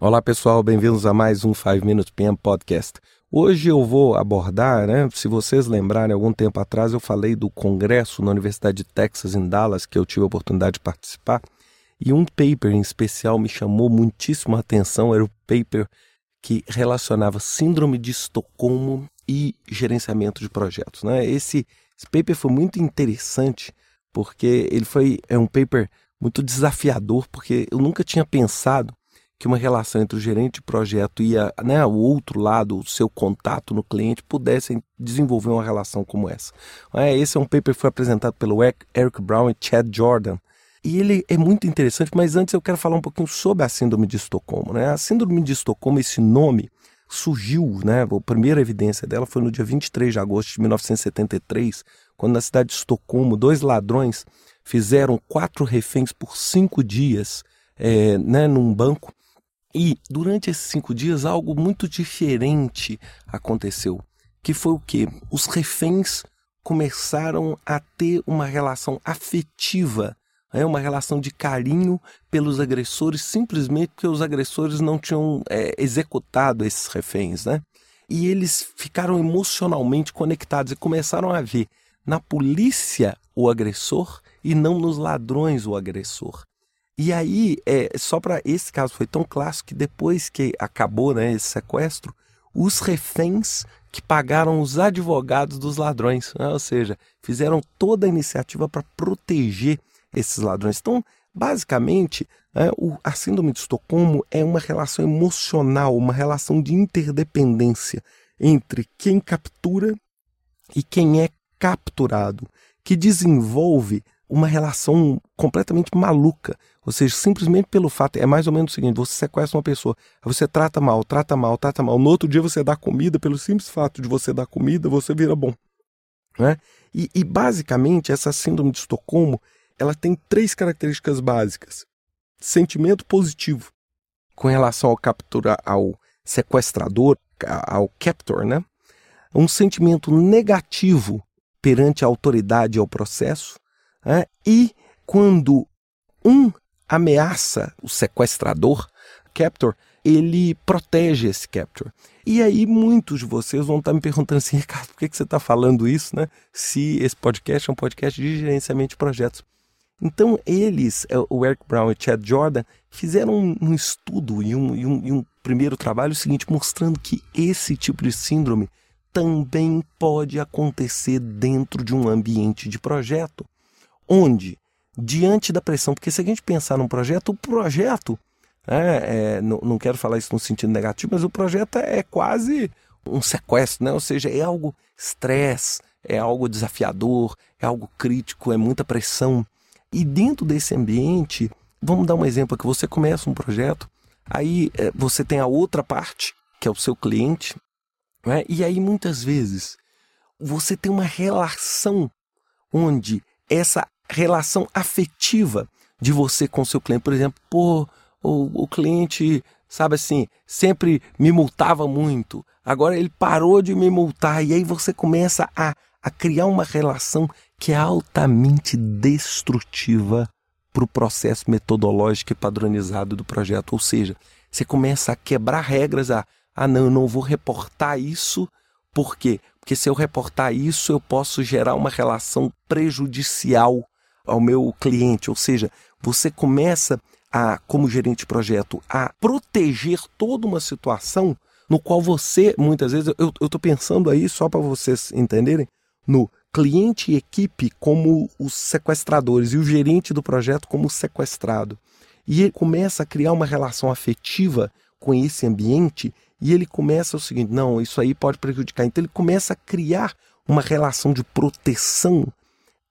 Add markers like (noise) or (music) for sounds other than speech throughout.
Olá pessoal, bem-vindos a mais um 5 Minutes PM Podcast. Hoje eu vou abordar, né? Se vocês lembrarem, algum tempo atrás eu falei do congresso na Universidade de Texas em Dallas, que eu tive a oportunidade de participar, e um paper em especial me chamou muitíssimo a atenção, era o paper que relacionava síndrome de Estocolmo e gerenciamento de projetos, né? Esse, esse paper foi muito interessante porque ele foi é um paper muito desafiador, porque eu nunca tinha pensado que uma relação entre o gerente de projeto e a, né, o outro lado, o seu contato no cliente, pudessem desenvolver uma relação como essa. É, esse é um paper que foi apresentado pelo Eric Brown e Chad Jordan. E ele é muito interessante, mas antes eu quero falar um pouquinho sobre a Síndrome de Estocolmo. Né? A Síndrome de Estocolmo, esse nome, surgiu, né? a primeira evidência dela foi no dia 23 de agosto de 1973, quando na cidade de Estocolmo, dois ladrões fizeram quatro reféns por cinco dias é, né, num banco e durante esses cinco dias algo muito diferente aconteceu. Que foi o que? Os reféns começaram a ter uma relação afetiva, né? uma relação de carinho pelos agressores, simplesmente porque os agressores não tinham é, executado esses reféns. Né? E eles ficaram emocionalmente conectados e começaram a ver na polícia o agressor e não nos ladrões o agressor. E aí, é, só para esse caso foi tão clássico que depois que acabou né, esse sequestro, os reféns que pagaram os advogados dos ladrões, né? ou seja, fizeram toda a iniciativa para proteger esses ladrões. Então, basicamente, é, o, a síndrome de Estocolmo é uma relação emocional, uma relação de interdependência entre quem captura e quem é capturado, que desenvolve uma relação completamente maluca. Ou seja, simplesmente pelo fato, é mais ou menos o seguinte: você sequestra uma pessoa, você trata mal, trata mal, trata mal. No outro dia você dá comida, pelo simples fato de você dar comida, você vira bom. Né? E, e basicamente, essa síndrome de Estocolmo ela tem três características básicas: sentimento positivo com relação ao captura, ao sequestrador, ao captor, né? Um sentimento negativo perante a autoridade e ao processo, né? E quando um ameaça o sequestrador, captor, ele protege esse captor. E aí muitos de vocês vão estar me perguntando assim, (laughs) Ricardo, por que, que você está falando isso, né? Se esse podcast é um podcast de gerenciamento de projetos. Então eles, é, o Eric Brown e Chad Jordan, fizeram um, um estudo e um, e, um, e um primeiro trabalho seguinte, mostrando que esse tipo de síndrome também pode acontecer dentro de um ambiente de projeto onde, diante da pressão, porque se a gente pensar num projeto, o projeto, é, é, não, não quero falar isso no sentido negativo, mas o projeto é quase um sequestro, né? ou seja, é algo estresse, é algo desafiador, é algo crítico, é muita pressão. E dentro desse ambiente, vamos dar um exemplo que você começa um projeto, aí é, você tem a outra parte, que é o seu cliente, né? e aí muitas vezes você tem uma relação onde essa relação afetiva de você com seu cliente. Por exemplo, pô, o, o cliente, sabe assim, sempre me multava muito. Agora ele parou de me multar. E aí você começa a, a criar uma relação que é altamente destrutiva para o processo metodológico e padronizado do projeto. Ou seja, você começa a quebrar regras. A, ah, não, eu não vou reportar isso. Por quê? Porque se eu reportar isso, eu posso gerar uma relação prejudicial ao meu cliente, ou seja, você começa a, como gerente de projeto, a proteger toda uma situação no qual você, muitas vezes, eu estou pensando aí, só para vocês entenderem, no cliente e equipe como os sequestradores e o gerente do projeto como o sequestrado. E ele começa a criar uma relação afetiva com esse ambiente e ele começa o seguinte: não, isso aí pode prejudicar. Então ele começa a criar uma relação de proteção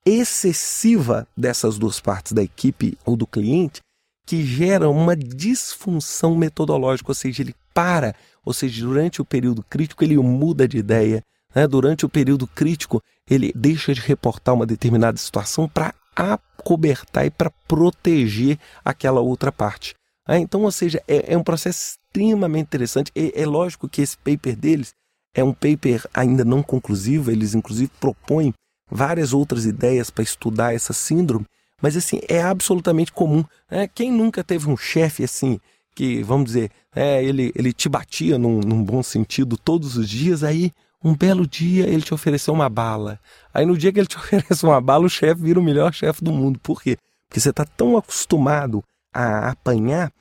excessiva dessas duas partes da equipe ou do cliente que gera uma disfunção metodológica, ou seja, ele para, ou seja, durante o período crítico ele muda de ideia, né? durante o período crítico ele deixa de reportar uma determinada situação para acobertar e para proteger aquela outra parte. Né? Então, ou seja, é, é, um processo extremamente interessante. É, é lógico que esse paper deles é um paper ainda não conclusivo, eles inclusive propõem várias outras ideias para estudar essa síndrome, mas assim, é absolutamente comum. Né? Quem nunca teve um chefe assim, que, vamos dizer, é, ele, ele te batia num, num bom sentido todos os dias, aí um belo dia ele te ofereceu uma bala. Aí no dia que ele te (laughs) oferece uma bala, o chefe vira o melhor chefe do mundo. Por quê? Porque você está tão acostumado a apanhar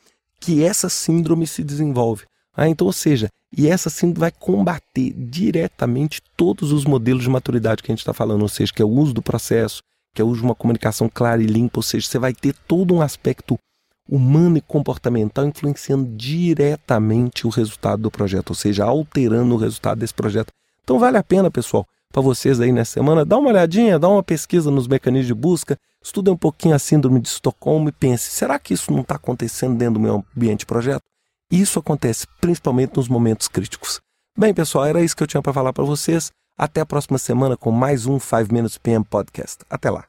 que essa síndrome se desenvolve. Ah, então, ou seja, e essa síndrome vai combater diretamente todos os modelos de maturidade que a gente está falando, ou seja, que é o uso do processo, que é o uso de uma comunicação clara e limpa, ou seja, você vai ter todo um aspecto humano e comportamental influenciando diretamente o resultado do projeto, ou seja, alterando o resultado desse projeto. Então vale a pena, pessoal, para vocês aí nessa semana, dá uma olhadinha, dá uma pesquisa nos mecanismos de busca, estuda um pouquinho a síndrome de Estocolmo e pense, será que isso não está acontecendo dentro do meu ambiente de projeto? Isso acontece principalmente nos momentos críticos. Bem, pessoal, era isso que eu tinha para falar para vocês. Até a próxima semana com mais um 5 Minutes PM Podcast. Até lá.